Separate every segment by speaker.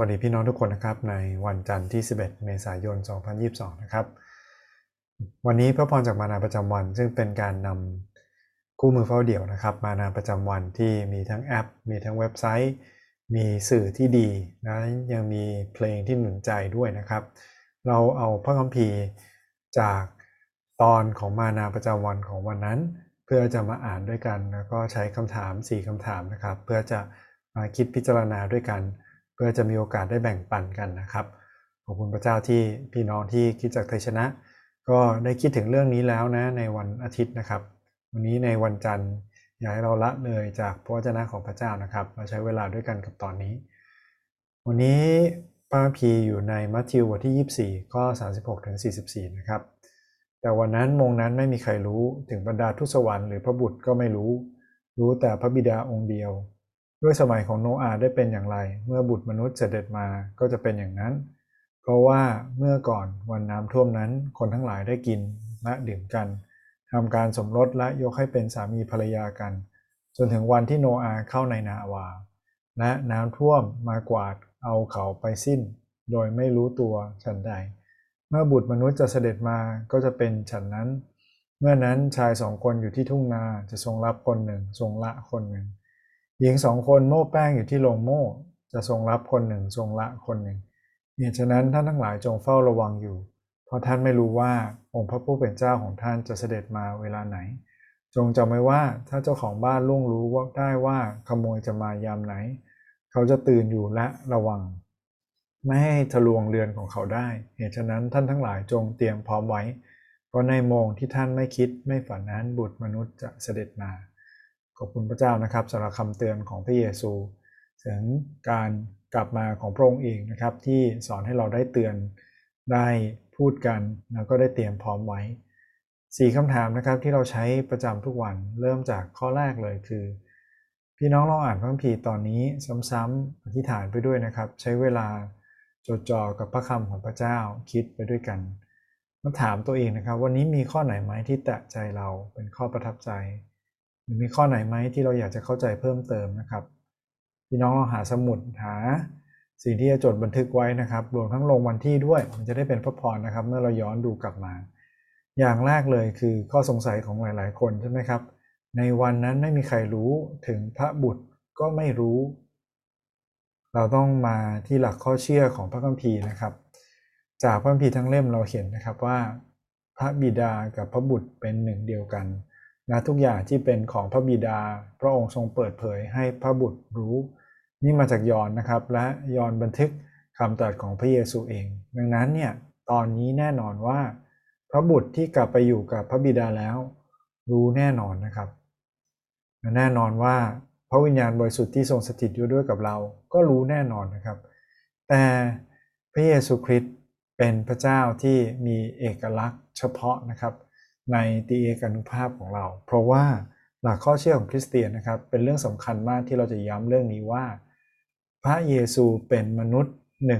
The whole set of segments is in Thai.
Speaker 1: วัสดีพี่น้องทุกคนนะครับในวันจันทร์ที่ 11 เมษายน 2022 นะครับ วันนี้พระพรจากมานาประจำวัน ซึ่งเป็นการนำคู่มือเฝ้าเดี่ยวนะครับ มานาประจำวันที่มีทั้งแอป มีทั้งเว็บไซต์ มีสื่อที่ดีนะยังมีเพลงที่หนุนใจด้วยนะครับ เราเอาพระคัมภีร์จากตอนของมานาประจำวันของวันนั้น เพื่อจะมาอ่านด้วยกันแล้วก็ใช้คำถาม 4คำถามนะครับ เพื่อจะมาคิดพิจารณาด้วยกันเพื่อจะมีโอกาสได้แบ่งปันกันนะครับ ขอบคุณพระเจ้าที่พี่น้องที่คิดจากไทยชนะ ก็ได้คิดถึงเรื่องนี้แล้วนะในวันอาทิตย์นะครับ วันนี้ในวันจันทร์อยากให้เราละเลยจากพระวจนะของพระเจ้านะครับมาใช้เวลาด้วยกันกับตอนนี้ วันนี้พระพีอยู่ในมัทธิวบทที่ 24 ข้อ 36ถึง44 นะครับ แต่วันนั้นมงนั้นไม่มีใครรู้ถึงบรรดาทุสวรรค์หรือพระบุตรก็ไม่รู้ รู้แต่พระบิดาองค์เดียว ด้วยสมัยของโนอาได้เป็นอย่างไร เมื่อบุตรมนุษย์เสด็จมาก็จะเป็นอย่างนั้น เพราะว่าเมื่อก่อนวันน้ำท่วมนั้นคนทั้งหลายได้กินและดื่มกันทำการสมรสและยกให้เป็นสามีภรรยากัน จนถึงวันที่โนอาเข้าในนาวา และน้ำท่วมมากวาดเอาเขาไปสิ้น โดยไม่รู้ตัวฉันใด เมื่อบุตรมนุษย์จะเสด็จมาก็จะเป็นฉันนั้น เมื่อนั้นชายสองคนอยู่ที่ทุ่งนาจะทรงรับคนหนึ่งทรงละคนหนึ่ง หญิงสองคนโม่แป้งอยู่ที่โรงโม่ จะทรงรับคนหนึ่งทรงละคนหนึ่งเหตุฉะนั้นท่านทั้งหลายจงเฝ้าระวังอยู่ เพราะท่านไม่รู้ว่าองค์พระผู้เป็นเจ้าของท่านจะเสด็จมาเวลาไหน จงจำไว้ว่าถ้าเจ้าของบ้านล่วงรู้ว่าได้ว่าขโมยจะมายามไหน เขาจะตื่นอยู่และระวัง ไม่ให้ทะลวงเรือนของเขาได้ เหตุฉะนั้นท่านทั้งหลายจงเตรียมพร้อมไว้ เพราะในโมงที่ท่านไม่คิดไม่ฝันนั้นบุตรมนุษย์จะเสด็จมา ขอบคุณพระเจ้านะครับสำหรับคำเตือนของพระเยซูถึงการกลับมาของพระองค์เองนะครับ ที่สอนให้เราได้เตือนได้พูดกันแล้วก็ได้เตรียมพร้อมไว้สี่คำถามนะครับที่เราใช้ประจำทุกวันเริ่มจากข้อแรกเลยคือ พี่น้องลองอ่านพระคัมภีร์ตอนนี้ซ้ำๆอธิษฐานไปด้วยนะครับ ใช้เวลาจดจ่อกับพระคำของพระเจ้าคิดไปด้วยกันมาถามตัวเองนะครับ วันนี้มีข้อไหนไหมที่แตะใจเราเป็นข้อประทับใจ มีข้อไหนไหมที่เราอยากจะเข้าใจเพิ่มเติมนะครับ พี่น้องลองหาสมุดหาสิ่งที่จะจดบันทึกไว้นะครับ รวมทั้งลงวันที่ด้วย มันจะได้เป็นพระพรนะครับ เมื่อเราย้อนดูกลับมา อย่างแรกเลยคือข้อสงสัยของหลาย ๆ คนใช่ไหมครับ ในวันนั้นไม่มีใครรู้ถึงพระบุตรก็ไม่รู้ เราต้องมาที่หลักข้อเชื่อของพระคัมภีร์นะครับ จากพระคัมภีร์ทั้งเล่มเราเห็นนะครับว่า พระบิดากับพระบุตรเป็นหนึ่งเดียวกัน นะทุกอย่างที่เป็นของพระบิดา พระองค์ทรงเปิดเผยให้พระบุตรรู้ นี่มาจากยอนนะครับ และยอนบันทึกคำตรัสของพระเยซูเอง ดังนั้นเนี่ยตอนนี้แน่นอนว่า พระบุตรที่กลับไปอยู่กับพระบิดาแล้ว รู้แน่นอนนะครับแน่นอนว่าพระวิญญาณบริสุทธิ์ที่ทรงสถิตอยู่ด้วยกับเรา ก็รู้แน่นอนนะครับ แต่พระเยซูคริสต์เป็นพระเจ้าที่มีเอกลักษณ์เฉพาะนะครับ ในตีเอกานุภาพของเรา เพราะว่าหลักข้อเชื่อของคริสเตียนนะครับ เป็นเรื่องสำคัญมากที่เราจะย้ำเรื่องนี้ว่า พระเยซูเป็นมนุษย์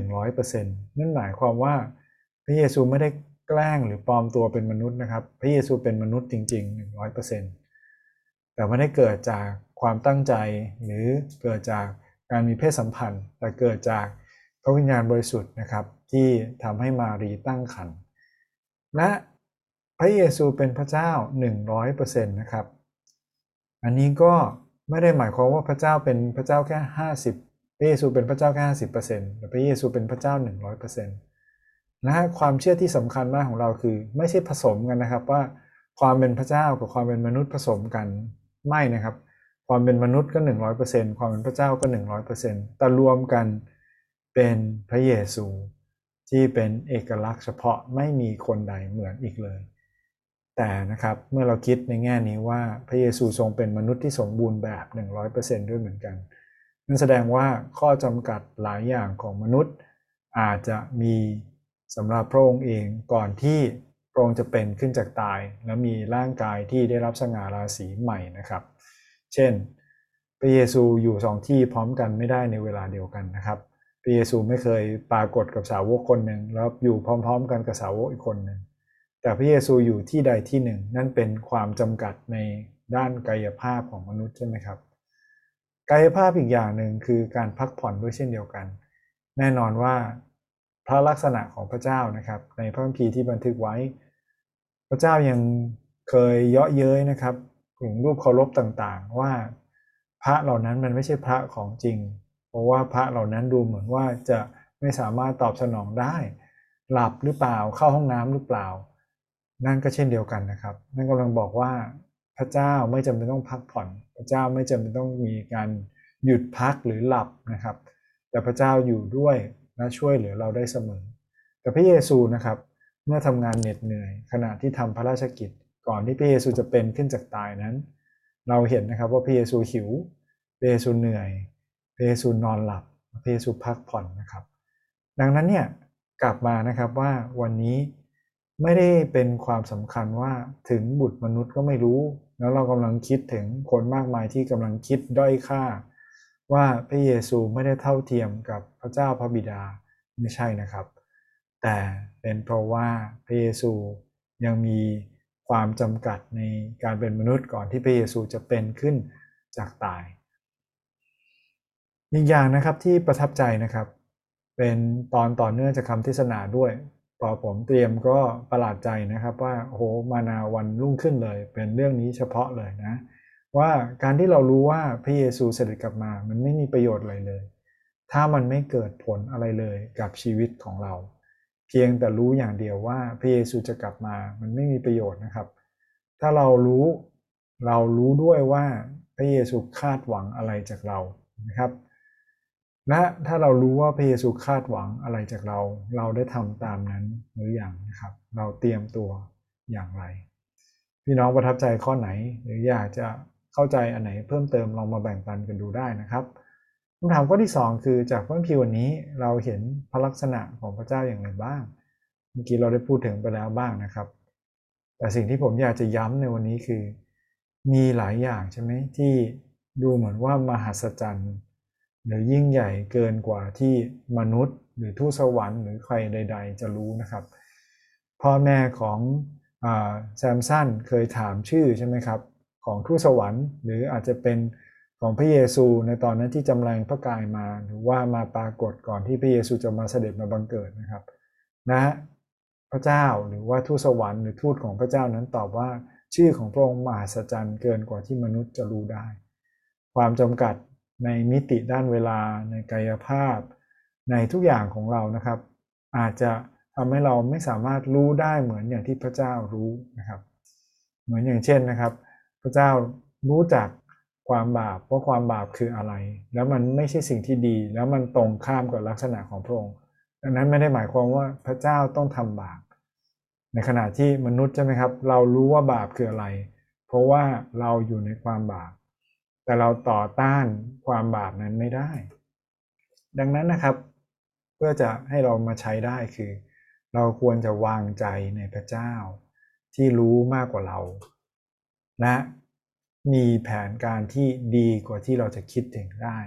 Speaker 1: 100%นั่นหมายความว่าพระเยซูไม่ได้แกล้งหรือปลอมตัวเป็นมนุษย์นะครับ พระเยซูเป็นมนุษย์จริง ๆ 100%แต่ไม่ได้เกิดจากความตั้งใจหรือเกิดจากการมีเพศสัมพันธ์ แต่เกิดจากพระวิญญาณบริสุทธิ์นะครับที่ทำให้มารีตั้งครรภ์และ พระเยซูเป็นพระเจ้า 100%นะครับ อันนี้ก็ไม่ได้หมายความว่าพระเจ้าเป็นพระเจ้าแค่ 50 พระเยซูเป็นพระเจ้าแค่50%แต่พระเยซูเป็นพระเจ้า 100%นะฮะความเชื่อที่สำคัญมากของเราคือ ไม่ใช่ผสมกันนะครับว่าความเป็นพระเจ้ากับความเป็นมนุษย์ผสมกันไม่นะครับ ความเป็นมนุษย์ก็ 100%ความเป็นพระเจ้าก็ 100%แต่รวมกันเป็นพระเยซูที่เป็นเอกลักษณ์เฉพาะไม่มีคนใดเหมือนอีกเลย แต่นะครับเมื่อเราคิดในแง่นี้ว่าพระเยซูทรงเป็นมนุษย์ที่สมบูรณ์แบบ 100%ด้วยเหมือนกัน นั่นแสดงว่าข้อจำกัดหลายอย่างของมนุษย์ อาจจะมีสำหรับพระองค์เองก่อนที่พระองค์จะเป็นขึ้นจากตาย และมีร่างกายที่ได้รับสง่าราศีใหม่นะครับ เช่น พระเยซูอยู่สองที่พร้อมกันไม่ได้ในเวลาเดียวกันนะครับพระเยซูไม่เคยปรากฏกับสาวกคนหนึ่งแล้วอยู่พร้อม ๆ กันกับสาวกอีกคนหนึ่ง แต่พระเยซูอยู่ที่ใดที่หนึ่ง นั่นเป็นความจำกัดในด้านกายภาพของมนุษย์ใช่ไหมครับ กายภาพอีกอย่างหนึ่งคือการพักผ่อนด้วยเช่นเดียวกัน แน่นอนว่าพระลักษณะของพระเจ้านะครับ ในพระคัมภีร์ที่บันทึกไว้ พระเจ้ายังเคยเยาะเย้ยนะครับถึงรูปเคารพต่างๆ ว่าพระเหล่านั้นมันไม่ใช่พระของจริง เพราะว่าพระเหล่านั้นดูเหมือนว่าจะไม่สามารถตอบสนองได้ หลับหรือเปล่าเข้าห้องน้ำหรือเปล่า นั่นก็เช่นเดียวกันนะครับ นั่นกำลังบอกว่าพระเจ้าไม่จำเป็นต้องพักผ่อน พระเจ้าไม่จำเป็นต้องมีการหยุดพักหรือหลับนะครับ แต่พระเจ้าอยู่ด้วยและช่วยเหลือเราได้เสมอ แต่พระเยซูนะครับเมื่อทำงานเหน็ดเหนื่อย ขณะที่ทำพระราชกิจ ก่อนที่พระเยซูจะเป็นขึ้นจากตายนั้น เราเห็นนะครับว่าพระเยซูหิวพระเยซูเหนื่อยพระเยซูนอนหลับพระเยซูพักผ่อนนะครับ ดังนั้นเนี่ยกลับมานะครับว่าวันนี้ ไม่ได้เป็นความสำคัญว่าถึงบุตรมนุษย์ก็ไม่รู้ แล้วเรากำลังคิดถึงคนมากมายที่กำลังคิดด้อยค่า ว่าพระเยซูไม่ได้เท่าเทียมกับพระเจ้าพระบิดาไม่ใช่นะครับ แต่เป็นเพราะว่าพระเยซูยังมีความจำกัดในการเป็นมนุษย์ก่อนที่พระเยซูจะเป็นขึ้นจากตายอีกอย่างนะครับที่ประทับใจนะครับ เป็นตอนต่อเนื่องจากคำเทศนาด้วย พอผมเตรียมก็ประหลาดใจนะครับว่าโอ้โหมานาวันรุ่งขึ้นเลย เป็นเรื่องนี้เฉพาะเลยนะ ว่าการที่เรารู้ว่าพระเยซูเสด็จกลับมา มันไม่มีประโยชน์อะไรเลย ถ้ามันไม่เกิดผลอะไรเลยกับชีวิตของเรา เพียงแต่รู้อย่างเดียวว่าพระเยซูจะกลับมา มันไม่มีประโยชน์นะครับ ถ้าเรารู้เรารู้ด้วยว่าพระเยซูคาดหวังอะไรจากเรานะครับ และถ้าเรารู้ว่าพระเยซูคาดหวังอะไรจากเรา เราได้ทำตามนั้นหรืออย่างนะครับ เราเตรียมตัวอย่างไร พี่น้องประทับใจข้อไหน หรืออยากจะเข้าใจอันไหนเพิ่มเติมลองมาแบ่งปันกันดูได้นะครับคำถามข้อที่ 2 คือจากพระคัมภีร์วันนี้เราเห็นพระลักษณะของพระเจ้าอย่างไรบ้าง เมื่อกี้เราได้พูดถึงไปแล้วบ้างนะครับ แต่สิ่งที่ผมอยากจะย้ำในวันนี้คือ มีหลายอย่างใช่ไหมที่ดูเหมือนว่ามหัศจรรย์ หรือยิ่งใหญ่เกินกว่าที่มนุษย์ หรือทูตสวรรค์หรือใครใด ๆ จะรู้นะครับ พ่อแม่ของแซมสันเคยถามชื่อใช่ไหมครับ ของทูตสวรรค์ หรืออาจจะเป็นของพระเยซูในตอนนั้นที่จำแรงพระกายมา หรือว่ามาปรากฏก่อนที่พระเยซูจะมาเสด็จมาบังเกิดนะครับนะพระเจ้าหรือว่าทูตสวรรค์หรือทูตของพระเจ้านั้นตอบว่าชื่อของพระองค์มหัศจรรย์เกินกว่าที่มนุษย์จะรู้ได้ ความจำกัด ในมิติด้านเวลา ในกายภาพ ในทุกอย่างของเรานะครับ อาจจะทำให้เราไม่สามารถรู้ได้เหมือนอย่างที่พระเจ้ารู้นะครับ เหมือนอย่างเช่นนะครับ พระเจ้ารู้จักความบาปว่าความบาปคืออะไร แล้วมันไม่ใช่สิ่งที่ดี แล้วมันตรงข้ามกับลักษณะของพระองค์ดังนั้นไม่ได้หมายความว่าพระเจ้าต้องทำบาป ในขณะที่มนุษย์ใช่ไหมครับ เรารู้ว่าบาปคืออะไร เพราะว่าเราอยู่ในความบาป แต่เราต่อต้านความบาปนั้นไม่ได้ ดังนั้นนะครับ เพื่อจะให้เรามาใช้ได้คือ เราควรจะวางใจในพระเจ้า ที่รู้มากกว่าเรา และมีแผนการที่ดีกว่าที่เราจะคิดถึงได้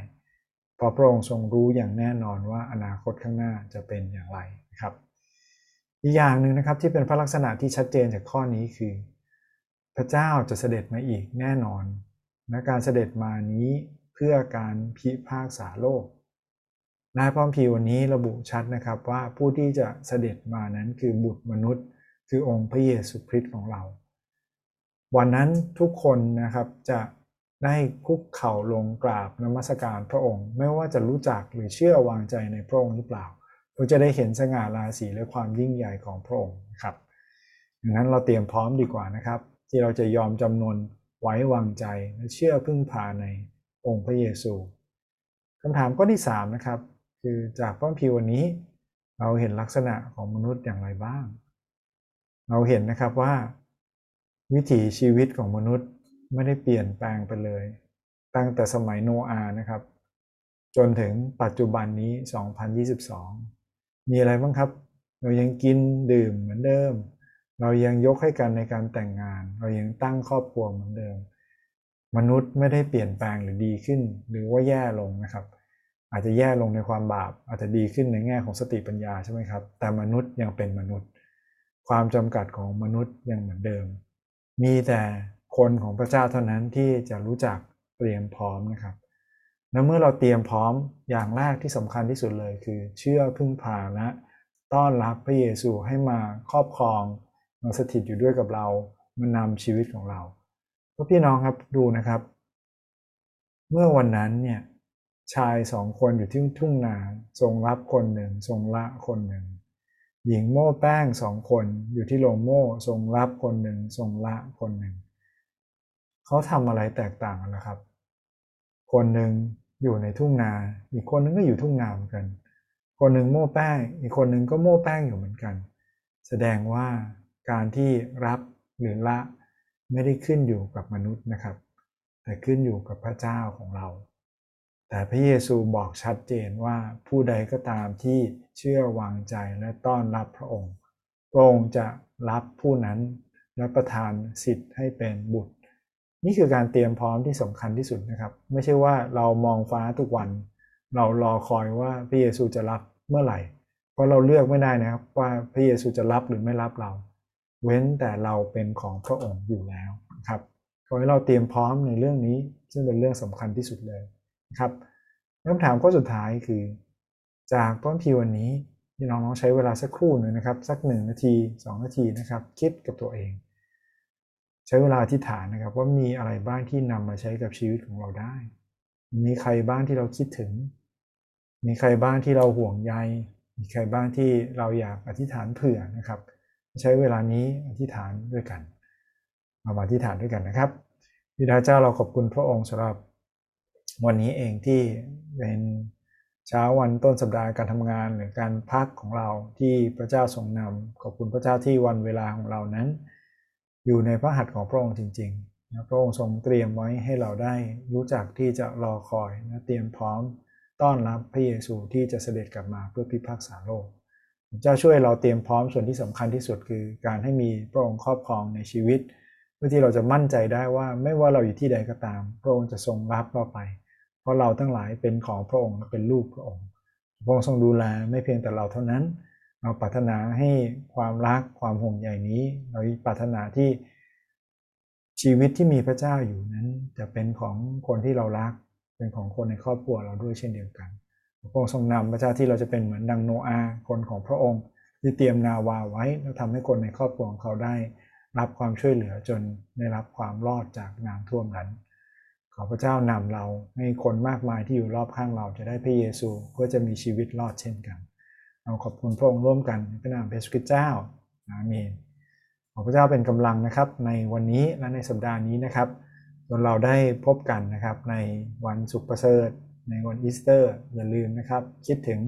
Speaker 1: เพราะพระองค์ทรงรู้อย่างแน่นอนว่าอนาคตข้างหน้าจะเป็นอย่างไรนะครับ อีกอย่างหนึ่งนะครับที่เป็นพระลักษณะที่ชัดเจนจากข้อนี้คือ พระเจ้าจะเสด็จมาอีกแน่นอน นะการเสด็จมานี้เพื่อการพิพากษาโลกนายพรพีวันนี้ระบุชัดนะครับว่าผู้ที่จะเสด็จมานั้นคือบุตรมนุษย์ คือองค์พระเยซูคริสต์ของเรา วันนั้นทุกคนนะครับจะได้คุกเข่าลงกราบนมัสการพระองค์ ไม่ว่าจะรู้จักหรือเชื่อวางใจในพระองค์หรือเปล่าเราจะได้เห็นสง่าราศีและความยิ่งใหญ่ของพระองค์ครับดังนั้นเราเตรียมพร้อมดีกว่านะครับ ที่เราจะยอมจำนน ไว้วางใจและเชื่อพึ่งพาในองค์พระเยซูคำถามข้อที่3นะครับคือจากพระพิวันนี้ เราเห็นลักษณะของมนุษย์อย่างไรบ้าง เราเห็นนะครับว่า วิถีชีวิตของมนุษย์ไม่ได้เปลี่ยนแปลงไปเลย ตั้งแต่สมัยโนอานะครับ จนถึงปัจจุบันนี้ 2022 มีอะไรบ้างครับ เรายังกินดื่มเหมือนเดิม เรายังยกให้กันในการแต่งงาน เรายังตั้งครอบครัวเหมือนเดิม มนุษย์ไม่ได้เปลี่ยนแปลงหรือดีขึ้น หรือว่าแย่ลงนะครับ อาจจะแย่ลงในความบาป อาจจะดีขึ้นในแง่ของสติปัญญาใช่ไหมครับ แต่มนุษย์ยังเป็นมนุษย์ ความจำกัดของมนุษย์ยังเหมือนเดิม มีแต่คนของพระเจ้าเท่านั้นที่จะรู้จักเตรียมพร้อมนะครับและเมื่อเราเตรียมพร้อมอย่างแรกที่สำคัญที่สุดเลย คือเชื่อพึ่งพาและต้อนรับพระเยซูให้มาครอบครอง มาสถิตอยู่ด้วยกับเรามานำชีวิตของเราก็พี่น้องครับดูนะครับ เมื่อวันนั้นเนี่ยชายสองคนอยู่ที่ทุ่งนาทรงรับคนหนึ่ง ทรงละคนหนึ่ง หญิงโม่แป้งสองคนอยู่ที่โรงโม่ทรงรับคนหนึ่ง ทรงละคนหนึ่ง เขาทำอะไรแตกต่างกันนะครับ คนหนึ่งอยู่ในทุ่งนา อีกคนนึงก็อยู่ทุ่งนาเหมือนกัน คนหนึ่งโม่แป้ง อีกคนหนึ่งก็โม่แป้งอยู่เหมือนกัน แสดงว่า การที่รับหรือละไม่ได้ขึ้นอยู่กับมนุษย์นะครับ แต่ขึ้นอยู่กับพระเจ้าของเรา แต่พระเยซูบอกชัดเจนว่าผู้ใดก็ตามที่เชื่อวางใจและต้อนรับพระองค์ พระองค์จะรับผู้นั้นและประทานสิทธิ์ให้เป็นบุตร นี่คือการเตรียมพร้อมที่สำคัญที่สุดนะครับ ไม่ใช่ว่าเรามองฟ้าทุกวัน เรารอคอยว่าพระเยซูจะรับเมื่อไหร่ เพราะเราเลือกไม่ได้นะครับว่าพระเยซูจะรับหรือไม่รับเรา เว้นแต่เราเป็นของพระองค์อยู่แล้วครับขอให้เราเตรียมพร้อมในเรื่องนี้ ซึ่งเป็นเรื่องสำคัญที่สุดเลยนะครับคำถามข้อสุดท้ายคือ จากต้นทีวันนี้ที่น้องๆใช้เวลาสักครู่หนึ่งนะครับ สักหนึ่งนาทีสองนาทีนะครับ คิดกับตัวเอง ใช้เวลาที่ฐานนะครับ ว่ามีอะไรบ้างที่นำมาใช้กับชีวิตของเราได้ มีใครบ้างที่เราคิดถึง มีใครบ้างที่เราห่วงใย มีใครบ้างที่เราอยากอธิษฐานเผื่อนะครับ ใช้เวลานี้อธิษฐานด้วยกันมาอธิษฐานด้วยกันนะครับพิดาเจ้าเราขอบคุณพระองค์สำหรับวันนี้เองที่เป็นเช้าวันต้นสัปดาห์การทำงานหรือการพักของเราที่พระเจ้าทรงนำขอบคุณพระเจ้าที่วันเวลาของเรานั้น อยู่ในพระหัตถ์ของพระองค์จริงๆนะพระองค์ทรงเตรียมไว้ให้เราได้รู้จักที่จะรอคอยนะเตรียมพร้อมต้อนรับพระเยซูที่จะเสด็จกลับมาเพื่อพิพากษาโลก เจ้าช่วยเราเตรียมพร้อมส่วนที่สำคัญที่สุดคือการให้มีพระองค์ครอบครองในชีวิตเพื่อที่เราจะมั่นใจได้ว่าไม่ว่าเราอยู่ที่ใดก็ตาม พระองค์จะทรงรับเราไป เพราะเราทั้งหลายเป็นของพระองค์และเป็นลูกพระองค์พระองค์ทรงดูแลไม่เพียงแต่เราเท่านั้น เราปรารถนาให้ความรักความห่วงใยนี้ เราปรารถนาที่ชีวิตที่มีพระเจ้าอยู่นั้น จะเป็นของคนที่เรารักเป็นของคนในครอบครัวเราด้วยเช่นเดียวกัน พระองค์ทรงนำพระเจ้าที่เราจะเป็นเหมือนดังโนอาคนของพระองค์ที่เตรียมนาวาไว้แล้วทำให้คนในครอบครัวของเขาได้รับความช่วยเหลือจนได้รับความรอดจากน้ำท่วมนั้น ขอพระเจ้านำเราให้คนมากมายที่อยู่รอบข้างเราจะได้พระเยซูเพื่อจะมีชีวิตรอดเช่นกัน เราขอบคุณพระองค์ร่วมกันในพระนามพระสุคริสต์เจ้าอาเมนขอพระเจ้าเป็นกำลังนะครับ ในวันนี้และในสัปดาห์นี้นะครับจนเราได้พบกันนะครับในวันสุขประเสริฐ ในวันอีสเตอร์อย่าลืมนะครับ คิดถึง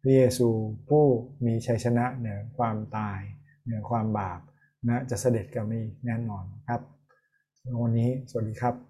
Speaker 1: พระเยซูผู้มีชัยชนะเหนือความตาย เหนือความบาปนะจะเสด็จกลับมีแน่นอนครับวันนี้สวัสดีครับ